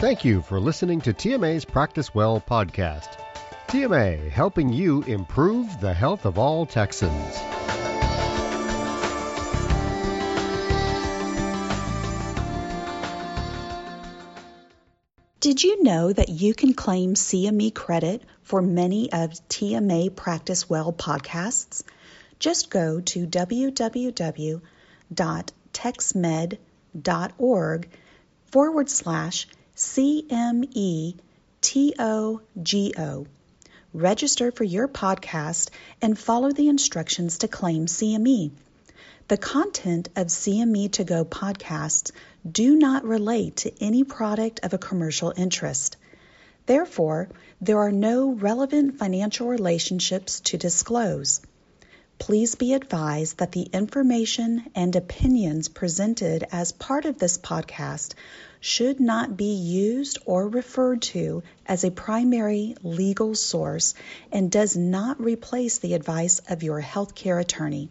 Thank you for listening to TMA's Practice Well podcast. TMA, helping you improve the health of all Texans. Did you know that you can claim CME credit for many of TMA Practice Well podcasts? Just go to www.texmed.org forward slash CMETOGO. Register for your podcast and follow the instructions to claim CME. The content of CME to Go podcasts do not relate to any product of a commercial interest. Therefore, there are no relevant financial relationships to disclose. Please be advised that the information and opinions presented as part of this podcast should not be used or referred to as a primary legal source and does not replace the advice of your healthcare attorney.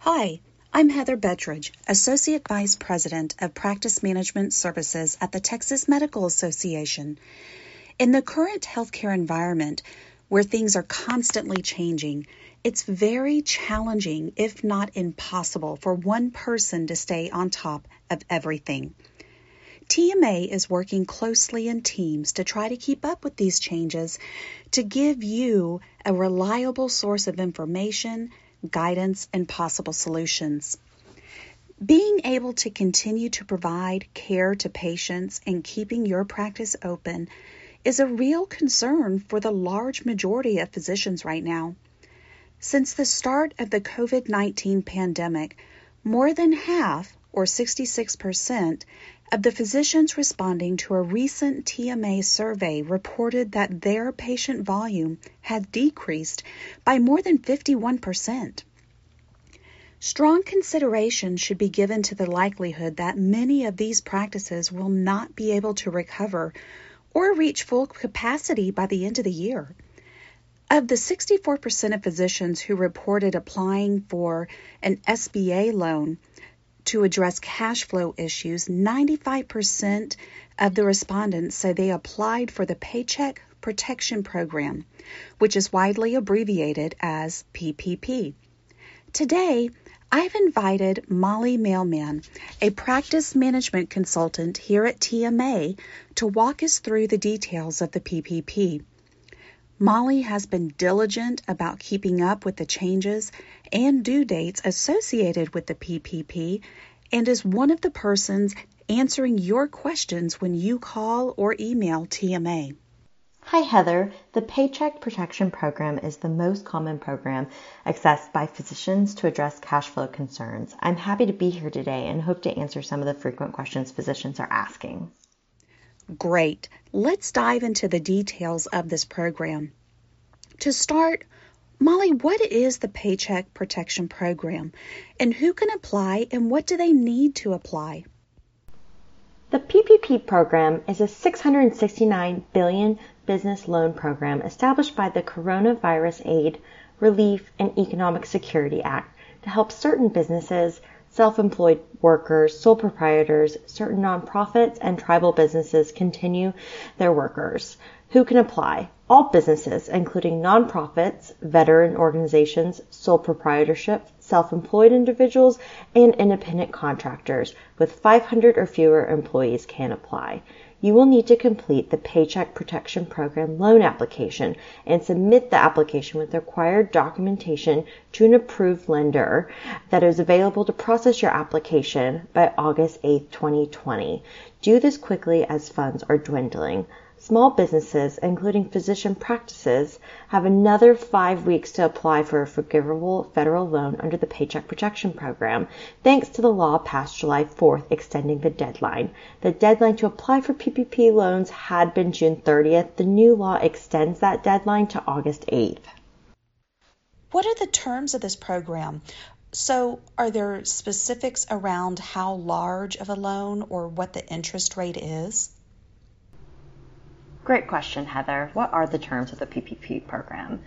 Hi, I'm Heather Bettridge, Associate Vice President of Practice Management Services at the Texas Medical Association. In the current healthcare environment, where things are constantly changing, it's very challenging, if not impossible, for one person to stay on top of everything. TMA is working closely in teams to try to keep up with these changes to give you a reliable source of information guidance, and possible solutions. Being able to continue to provide care to patients and keeping your practice open is a real concern for the large majority of physicians right now. Since the start of the COVID 19 pandemic, more than half, or 66%, of the physicians responding to a recent TMA survey reported that their patient volume had decreased by more than 51%. Strong consideration should be given to the likelihood that many of these practices will not be able to recover or reach full capacity by the end of the year. Of the 64% of physicians who reported applying for an SBA loan, to address cash flow issues, 95% of the respondents say they applied for the Paycheck Protection Program, which is widely abbreviated as PPP. Today, I've invited Molly Mailman, a practice management consultant here at TMA, to walk us through the details of the PPP. Molly has been diligent about keeping up with the changes and due dates associated with the PPP and is one of the persons answering your questions when you call or email TMA. Hi, Heather. The Paycheck Protection Program is the most common program accessed by physicians to address cash flow concerns. I'm happy to be here today and hope to answer some of the frequent questions physicians are asking. Great. Let's dive into the details of this program. To start, Molly, what is the Paycheck Protection Program and who can apply and what do they need to apply? The PPP program is a 669 billion business loan program established by the Coronavirus Aid, Relief, and Economic Security Act to help certain businesses self employed workers, sole proprietors, certain nonprofits, and tribal businesses continue their workers. Who can apply? All businesses, including nonprofits, veteran organizations, sole proprietorship, self employed individuals, and independent contractors with 500 or fewer employees can apply you will need to complete the Paycheck Protection Program loan application and submit the application with required documentation to an approved lender that is available to process your application by August 8, 2020. Do this quickly as funds are dwindling. Small businesses, including physician practices, have another five weeks to apply for a forgivable federal loan under the Paycheck Protection Program, thanks to the law passed July 4th extending the deadline. The deadline to apply for PPP loans had been June 30th. The new law extends that deadline to August 8th. What are the terms of this program? So, are there specifics around how large of a loan or what the interest rate is? Great question, Heather. What are the terms of the PPP program?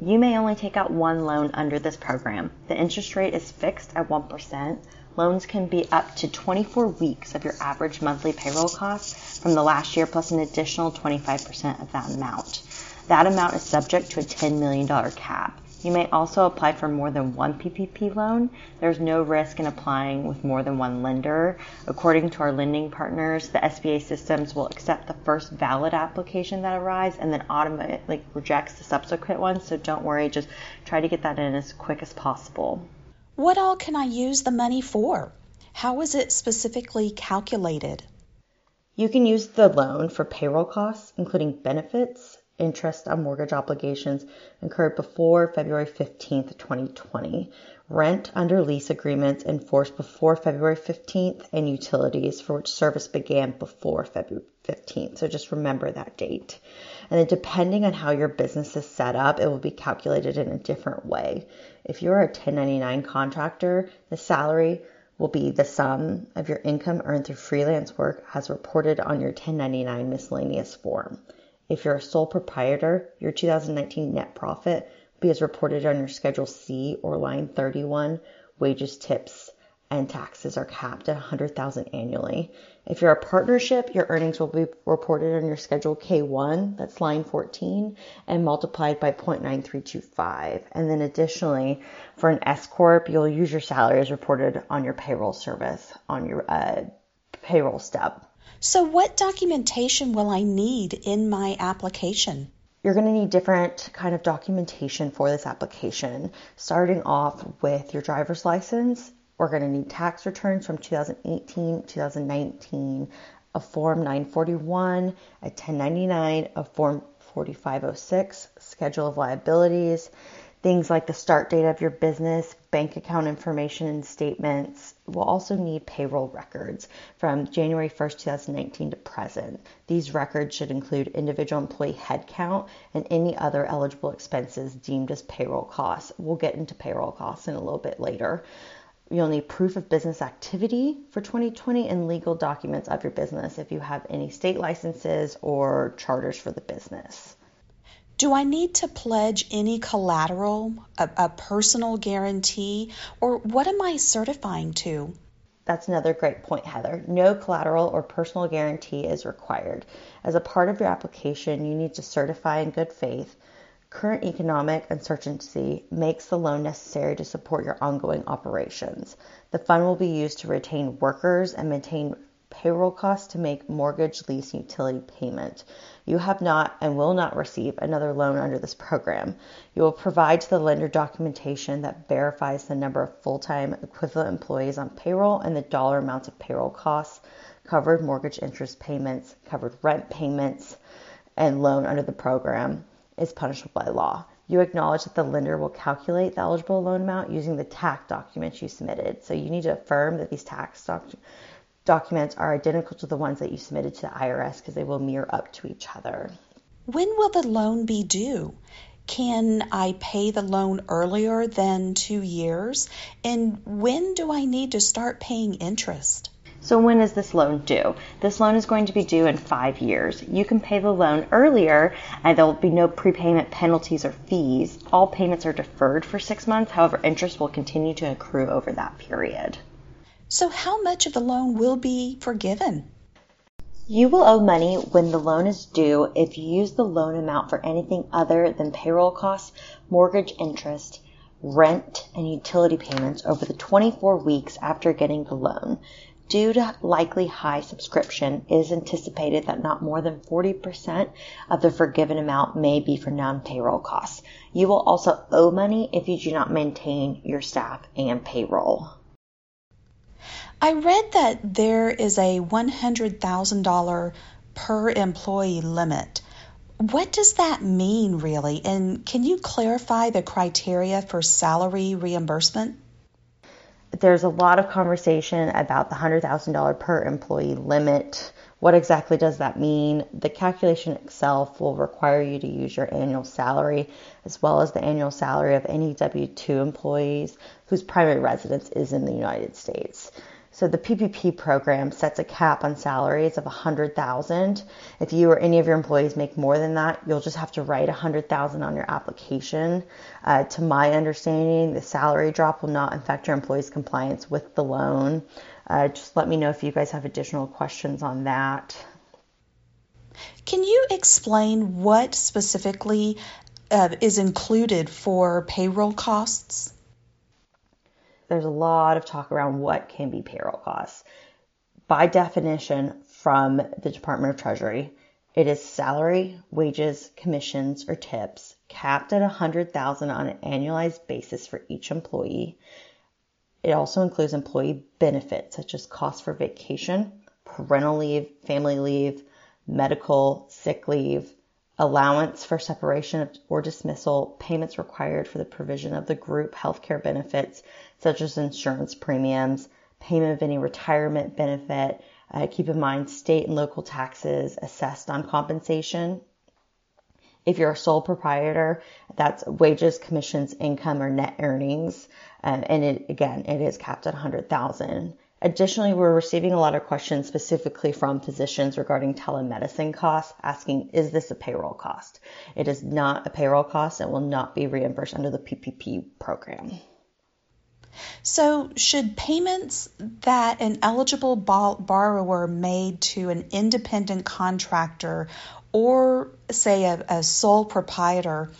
You may only take out one loan under this program. The interest rate is fixed at 1%. Loans can be up to 24 weeks of your average monthly payroll costs from the last year plus an additional 25% of that amount. That amount is subject to a $10 million cap. You may also apply for more than one PPP loan. There's no risk in applying with more than one lender. According to our lending partners, the SBA systems will accept the first valid application that arrives and then automatically rejects the subsequent ones. So don't worry, just try to get that in as quick as possible. What all can I use the money for? How is it specifically calculated? You can use the loan for payroll costs, including benefits, interest on mortgage obligations incurred before February 15th, 2020, rent under lease agreements enforced before February 15th, and utilities for which service began before February 15th. So just remember that date. And then depending on how your business is set up, it will be calculated in a different way. If you're a 1099 contractor, the salary will be the sum of your income earned through freelance work as reported on your 1099 miscellaneous form. If you're a sole proprietor, your 2019 net profit will be as reported on your Schedule C or line 31. Wages, tips, and taxes are capped at 100,000 annually. If you're a partnership, your earnings will be reported on your Schedule K1, that's line 14, and multiplied by 0.9325. And then additionally, for an S corp, you'll use your salary as reported on your payroll service on your uh, payroll stub. So, what documentation will I need in my application? You're going to need different kind of documentation for this application. Starting off with your driver's license, we're going to need tax returns from 2018, 2019, a Form 941, a 1099, a Form 4506, schedule of liabilities, Things like the start date of your business, bank account information and statements. We'll also need payroll records from January 1st, 2019 to present. These records should include individual employee headcount and any other eligible expenses deemed as payroll costs. We'll get into payroll costs in a little bit later. You'll need proof of business activity for 2020 and legal documents of your business if you have any state licenses or charters for the business. Do I need to pledge any collateral, a, a, personal guarantee, or what am I certifying to? That's another great point, Heather. No collateral or personal guarantee is required. As a part of your application, you need to certify in good faith. Current economic uncertainty makes the loan necessary to support your ongoing operations. The fund will be used to retain workers and maintain payroll costs to make mortgage, lease, utility payment. You have not and will not receive another loan under this program. You will provide to the lender documentation that verifies the number of full time equivalent employees on payroll and the dollar amounts of payroll costs, covered mortgage interest payments, covered rent payments, and loan under the program is punishable by law. You acknowledge that the lender will calculate the eligible loan amount using the tax documents you submitted. So you need to affirm that these tax documents documents are identical to the ones that you submitted to the IRS because they will mirror up to each other. When will the loan be due? Can I pay the loan earlier than two years? And when do I need to start paying interest? So, when is this loan due? This loan is going to be due in five years. You can pay the loan earlier, and there will be no prepayment penalties or fees. All payments are deferred for six months, however, interest will continue to accrue over that period. So, how much of the loan will be forgiven? You will owe money when the loan is due if you use the loan amount for anything other than payroll costs, mortgage interest, rent, and utility payments over the 24 weeks after getting the loan. Due to likely high subscription, it is anticipated that not more than 40% of the forgiven amount may be for non payroll costs. You will also owe money if you do not maintain your staff and payroll. I read that there is a $100,000 per employee limit. What does that mean, really? And can you clarify the criteria for salary reimbursement? There's a lot of conversation about the $100,000 per employee limit. What exactly does that mean? The calculation itself will require you to use your annual salary as well as the annual salary of any W 2 employees whose primary residence is in the United States. So the PPP program sets a cap on salaries of 100,000. If you or any of your employees make more than that, you'll just have to write 100,000 on your application. Uh, to my understanding, the salary drop will not affect your employees' compliance with the loan. Uh, just let me know if you guys have additional questions on that. Can you explain what specifically uh, is included for payroll costs? There's a lot of talk around what can be payroll costs. By definition, from the Department of Treasury, it is salary, wages, commissions, or tips capped at 100,000 on an annualized basis for each employee. It also includes employee benefits such as costs for vacation, parental leave, family leave, medical, sick leave, allowance for separation or dismissal, payments required for the provision of the group healthcare benefits, such as insurance premiums, payment of any retirement benefit. Uh, keep in mind state and local taxes assessed on compensation. If you're a sole proprietor, that's wages, commissions, income, or net earnings. Um, and it, again, it is capped at 100,000. Additionally, we're receiving a lot of questions specifically from physicians regarding telemedicine costs, asking, is this a payroll cost? It is not a payroll cost and will not be reimbursed under the PPP program. So, should payments that an eligible borrower made to an independent contractor or, say, a, a sole proprietor,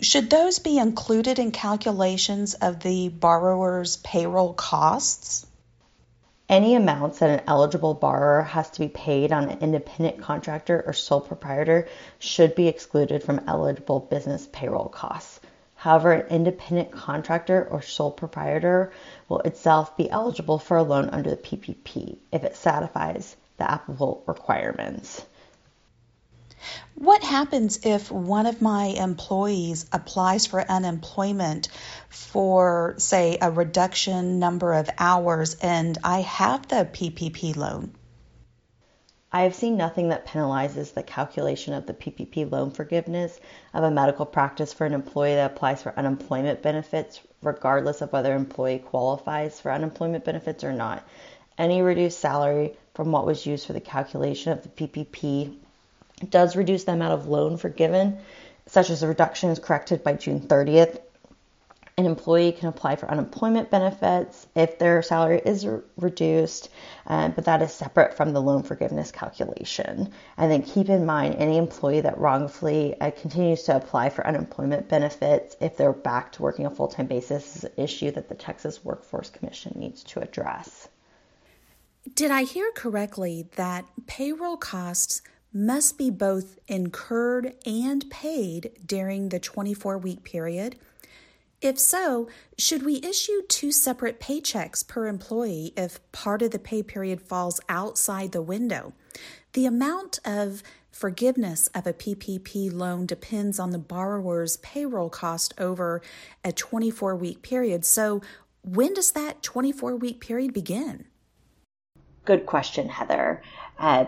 should those be included in calculations of the borrower's payroll costs? Any amounts that an eligible borrower has to be paid on an independent contractor or sole proprietor should be excluded from eligible business payroll costs. However, an independent contractor or sole proprietor will itself be eligible for a loan under the PPP if it satisfies the applicable requirements. What happens if one of my employees applies for unemployment for, say, a reduction number of hours and I have the PPP loan? I have seen nothing that penalizes the calculation of the PPP loan forgiveness of a medical practice for an employee that applies for unemployment benefits, regardless of whether employee qualifies for unemployment benefits or not. Any reduced salary from what was used for the calculation of the PPP does reduce the amount of loan forgiven, such as a reduction is corrected by June 30th. An employee can apply for unemployment benefits if their salary is re- reduced, uh, but that is separate from the loan forgiveness calculation. And then keep in mind any employee that wrongfully uh, continues to apply for unemployment benefits if they're back to working a full time basis is an issue that the Texas Workforce Commission needs to address. Did I hear correctly that payroll costs must be both incurred and paid during the 24 week period? If so, should we issue two separate paychecks per employee if part of the pay period falls outside the window? The amount of forgiveness of a PPP loan depends on the borrower's payroll cost over a 24 week period. So, when does that 24 week period begin? Good question, Heather. Uh,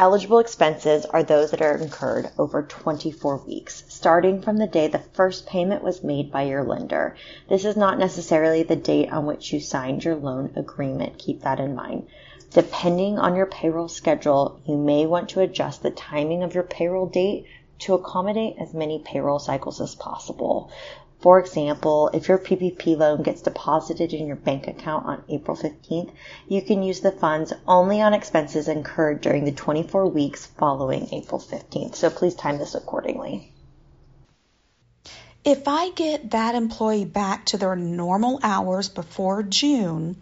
Eligible expenses are those that are incurred over 24 weeks, starting from the day the first payment was made by your lender. This is not necessarily the date on which you signed your loan agreement. Keep that in mind. Depending on your payroll schedule, you may want to adjust the timing of your payroll date to accommodate as many payroll cycles as possible. For example, if your PPP loan gets deposited in your bank account on April 15th, you can use the funds only on expenses incurred during the 24 weeks following April 15th. So please time this accordingly. If I get that employee back to their normal hours before June,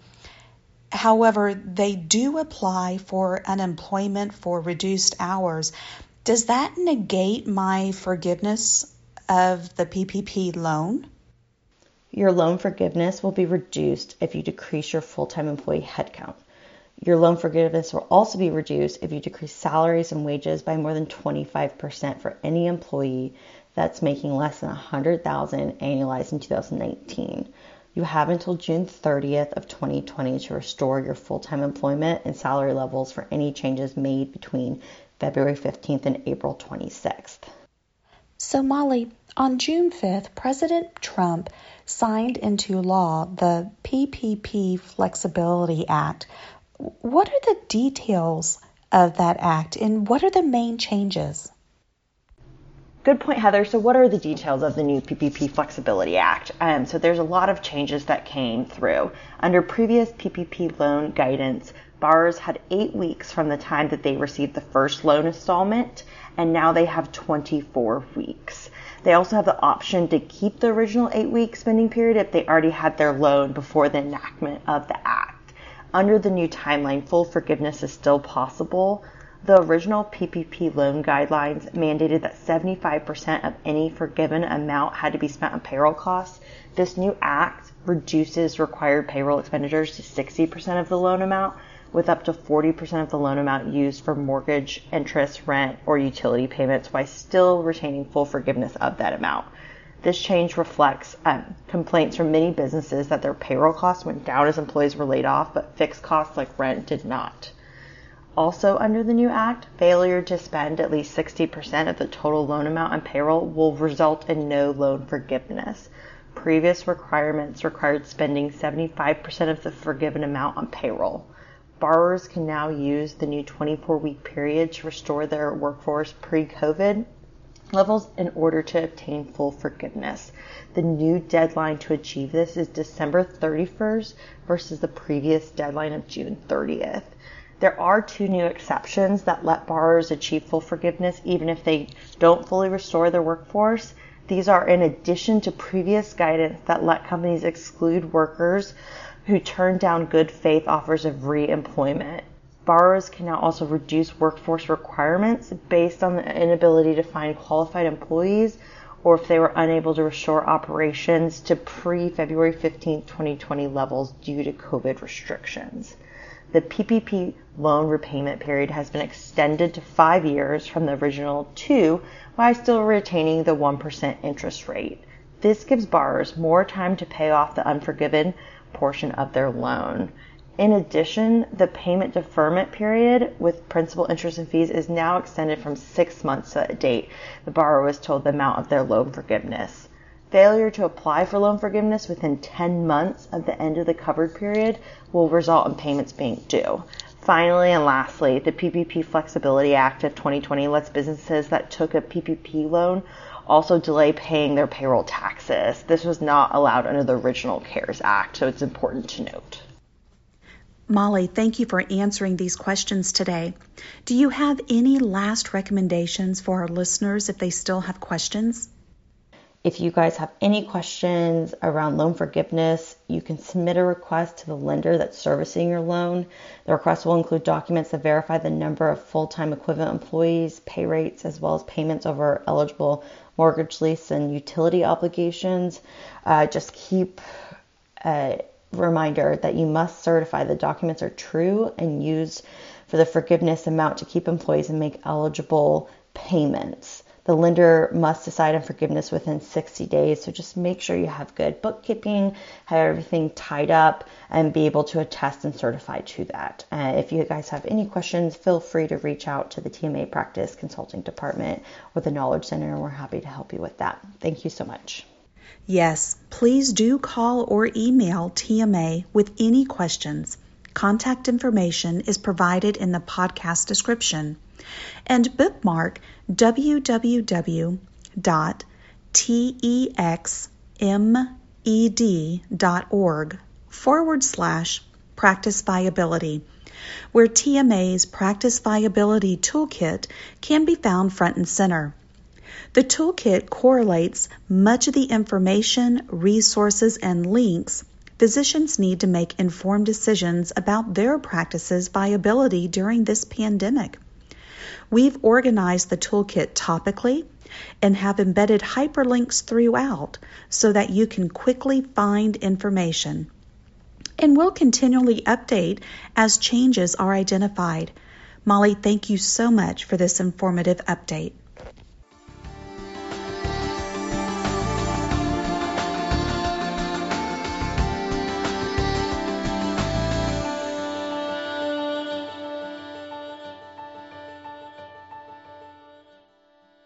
however, they do apply for unemployment for reduced hours, does that negate my forgiveness of the PPP loan? Your loan forgiveness will be reduced if you decrease your full time employee headcount. Your loan forgiveness will also be reduced if you decrease salaries and wages by more than 25% for any employee that's making less than 100,000 annualized in 2019. You have until June 30th of 2020 to restore your full-time employment and salary levels for any changes made between February 15th and April 26th. So, Molly, on June 5th, President Trump signed into law the PPP Flexibility Act. What are the details of that act and what are the main changes? Good point, Heather. So, what are the details of the new PPP Flexibility Act? Um, so, there's a lot of changes that came through. Under previous PPP loan guidance, borrowers had eight weeks from the time that they received the first loan installment, and now they have 24 weeks. They also have the option to keep the original eight week spending period if they already had their loan before the enactment of the act. Under the new timeline, full forgiveness is still possible, the original PPP loan guidelines mandated that 75% of any forgiven amount had to be spent on payroll costs. This new act reduces required payroll expenditures to 60% of the loan amount, with up to 40% of the loan amount used for mortgage, interest, rent, or utility payments while still retaining full forgiveness of that amount. This change reflects um, complaints from many businesses that their payroll costs went down as employees were laid off, but fixed costs like rent did not. Also under the new act, failure to spend at least 60% of the total loan amount on payroll will result in no loan forgiveness. Previous requirements required spending 75% of the forgiven amount on payroll. Borrowers can now use the new 24 week period to restore their workforce pre COVID levels in order to obtain full forgiveness. The new deadline to achieve this is December 31st versus the previous deadline of June 30th. There are two new exceptions that let borrowers achieve full forgiveness even if they don't fully restore their workforce. These are in addition to previous guidance that let companies exclude workers who turn down good faith offers of reemployment. Borrowers can now also reduce workforce requirements based on the inability to find qualified employees or if they were unable to restore operations to pre February 15, 2020 levels due to COVID restrictions the PPP loan repayment period has been extended to five years from the original two while still retaining the 1% interest rate. This gives borrowers more time to pay off the unforgiven portion of their loan. In addition, the payment deferment period with principal, interest, and fees is now extended from six months to a date the borrower was told the amount of their loan forgiveness. Failure to apply for loan forgiveness within 10 months of the end of the covered period will result in payments being due. Finally and lastly, the PPP Flexibility Act of 2020 lets businesses that took a PPP loan also delay paying their payroll taxes. This was not allowed under the original CARES Act, so it's important to note. Molly, thank you for answering these questions today. Do you have any last recommendations for our listeners if they still have questions? If you guys have any questions around loan forgiveness, you can submit a request to the lender that's servicing your loan. The request will include documents that verify the number of full time equivalent employees, pay rates, as well as payments over eligible mortgage, lease, and utility obligations. Uh, just keep a reminder that you must certify the documents are true and used for the forgiveness amount to keep employees and make eligible payments. The lender must decide on forgiveness within 60 days. So just make sure you have good bookkeeping, have everything tied up, and be able to attest and certify to that. Uh, if you guys have any questions, feel free to reach out to the TMA Practice Consulting Department or the Knowledge Center, and we're happy to help you with that. Thank you so much. Yes, please do call or email TMA with any questions. Contact information is provided in the podcast description and bookmark www.texmed.org forward slash practice viability, where TMA's Practice Viability Toolkit can be found front and center. The toolkit correlates much of the information, resources, and links physicians need to make informed decisions about their practice's viability during this pandemic. We've organized the toolkit topically and have embedded hyperlinks throughout so that you can quickly find information. And we'll continually update as changes are identified. Molly, thank you so much for this informative update.